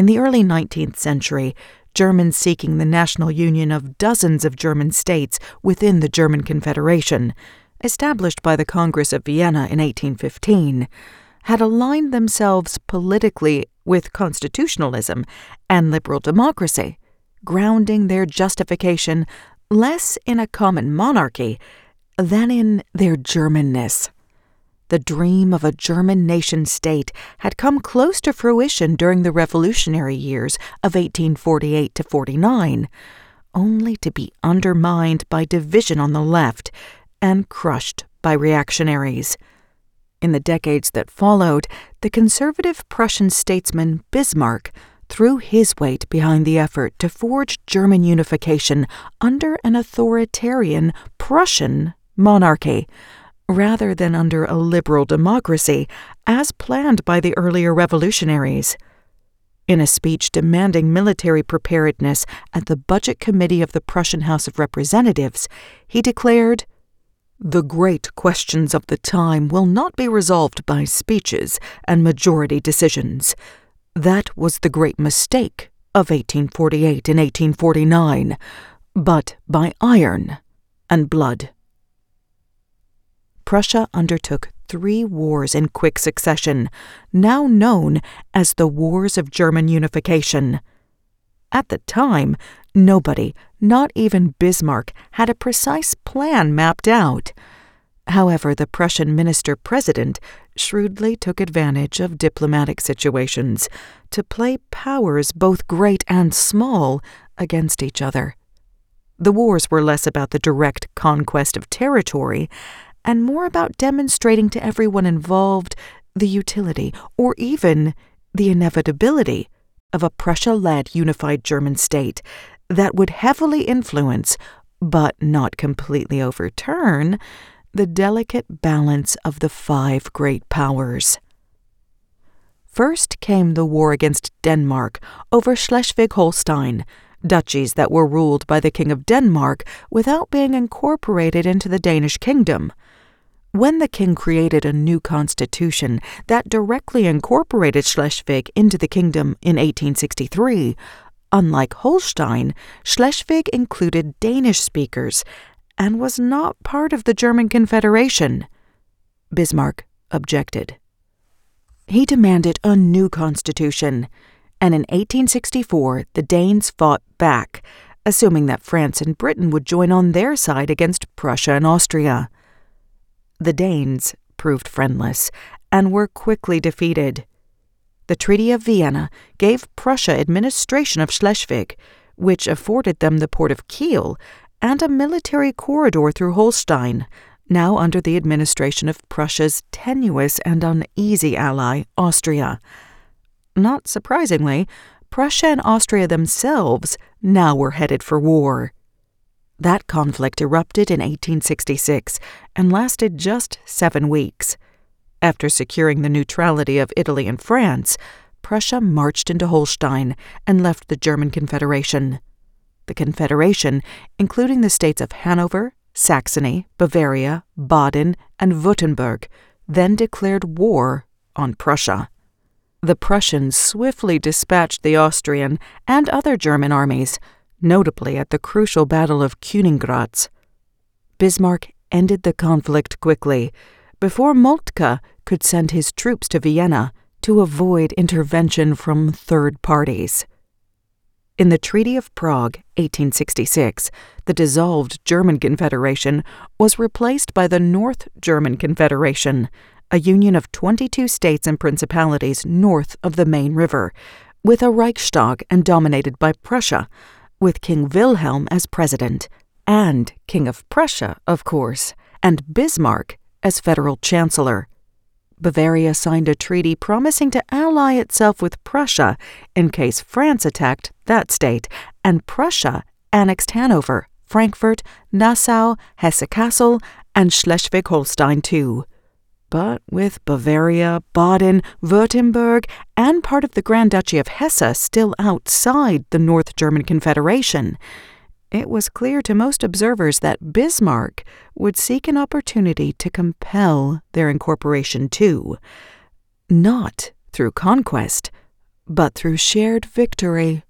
In the early 19th century, Germans seeking the national union of dozens of German states within the German Confederation, established by the Congress of Vienna in 1815, had aligned themselves politically with constitutionalism and liberal democracy, grounding their justification less in a common monarchy than in their Germanness. The dream of a German nation state had come close to fruition during the revolutionary years of 1848 to 49, only to be undermined by division on the left and crushed by reactionaries. In the decades that followed, the conservative Prussian statesman Bismarck threw his weight behind the effort to forge German unification under an authoritarian Prussian monarchy, rather than under a liberal democracy, as planned by the earlier revolutionaries. In a speech demanding military preparedness at the Budget Committee of the Prussian House of Representatives, he declared, the great questions of the time will not be resolved by speeches and majority decisions. That was the great mistake of 1848 and 1849, but by iron and blood. Prussia undertook three wars in quick succession, now known as the Wars of German Unification. At the time, nobody, not even Bismarck, had a precise plan mapped out. However, the Prussian minister president shrewdly took advantage of diplomatic situations to play powers both great and small against each other. The wars were less about the direct conquest of territory and more about demonstrating to everyone involved the utility or even the inevitability of a Prussia led unified German state that would heavily influence, but not completely overturn, the delicate balance of the five great powers. First came the war against Denmark over Schleswig Holstein, duchies that were ruled by the King of Denmark without being incorporated into the Danish kingdom. When the king created a new constitution that directly incorporated Schleswig into the kingdom in 1863, unlike Holstein, Schleswig included Danish speakers and was not part of the German Confederation. Bismarck objected. He demanded a new constitution, and in 1864 the Danes fought back, assuming that France and Britain would join on their side against Prussia and Austria. The Danes proved friendless and were quickly defeated. The Treaty of Vienna gave Prussia administration of Schleswig, which afforded them the port of Kiel and a military corridor through Holstein, now under the administration of Prussia's tenuous and uneasy ally, Austria. Not surprisingly, Prussia and Austria themselves now were headed for war. That conflict erupted in 1866 and lasted just seven weeks. After securing the neutrality of Italy and France, Prussia marched into Holstein and left the German Confederation. The Confederation, including the states of Hanover, Saxony, Bavaria, Baden, and Württemberg, then declared war on Prussia. The Prussians swiftly dispatched the Austrian and other German armies, notably at the crucial Battle of Königgrätz. Bismarck ended the conflict quickly, before Moltke could send his troops to Vienna to avoid intervention from third parties. In the Treaty of Prague, 1866, the dissolved German Confederation was replaced by the North German Confederation, a union of 22 states and principalities north of the Main River, with a Reichstag and dominated by Prussia, with King Wilhelm as president, and King of Prussia, of course, and Bismarck as federal chancellor. Bavaria signed a treaty promising to ally itself with Prussia in case France attacked that state, and Prussia annexed Hanover, Frankfurt, Nassau, Hesse-Kassel, and Schleswig-Holstein too but with Bavaria, Baden, Württemberg, and part of the Grand Duchy of Hesse still outside the North German Confederation, it was clear to most observers that Bismarck would seek an opportunity to compel their incorporation too, not through conquest, but through shared victory,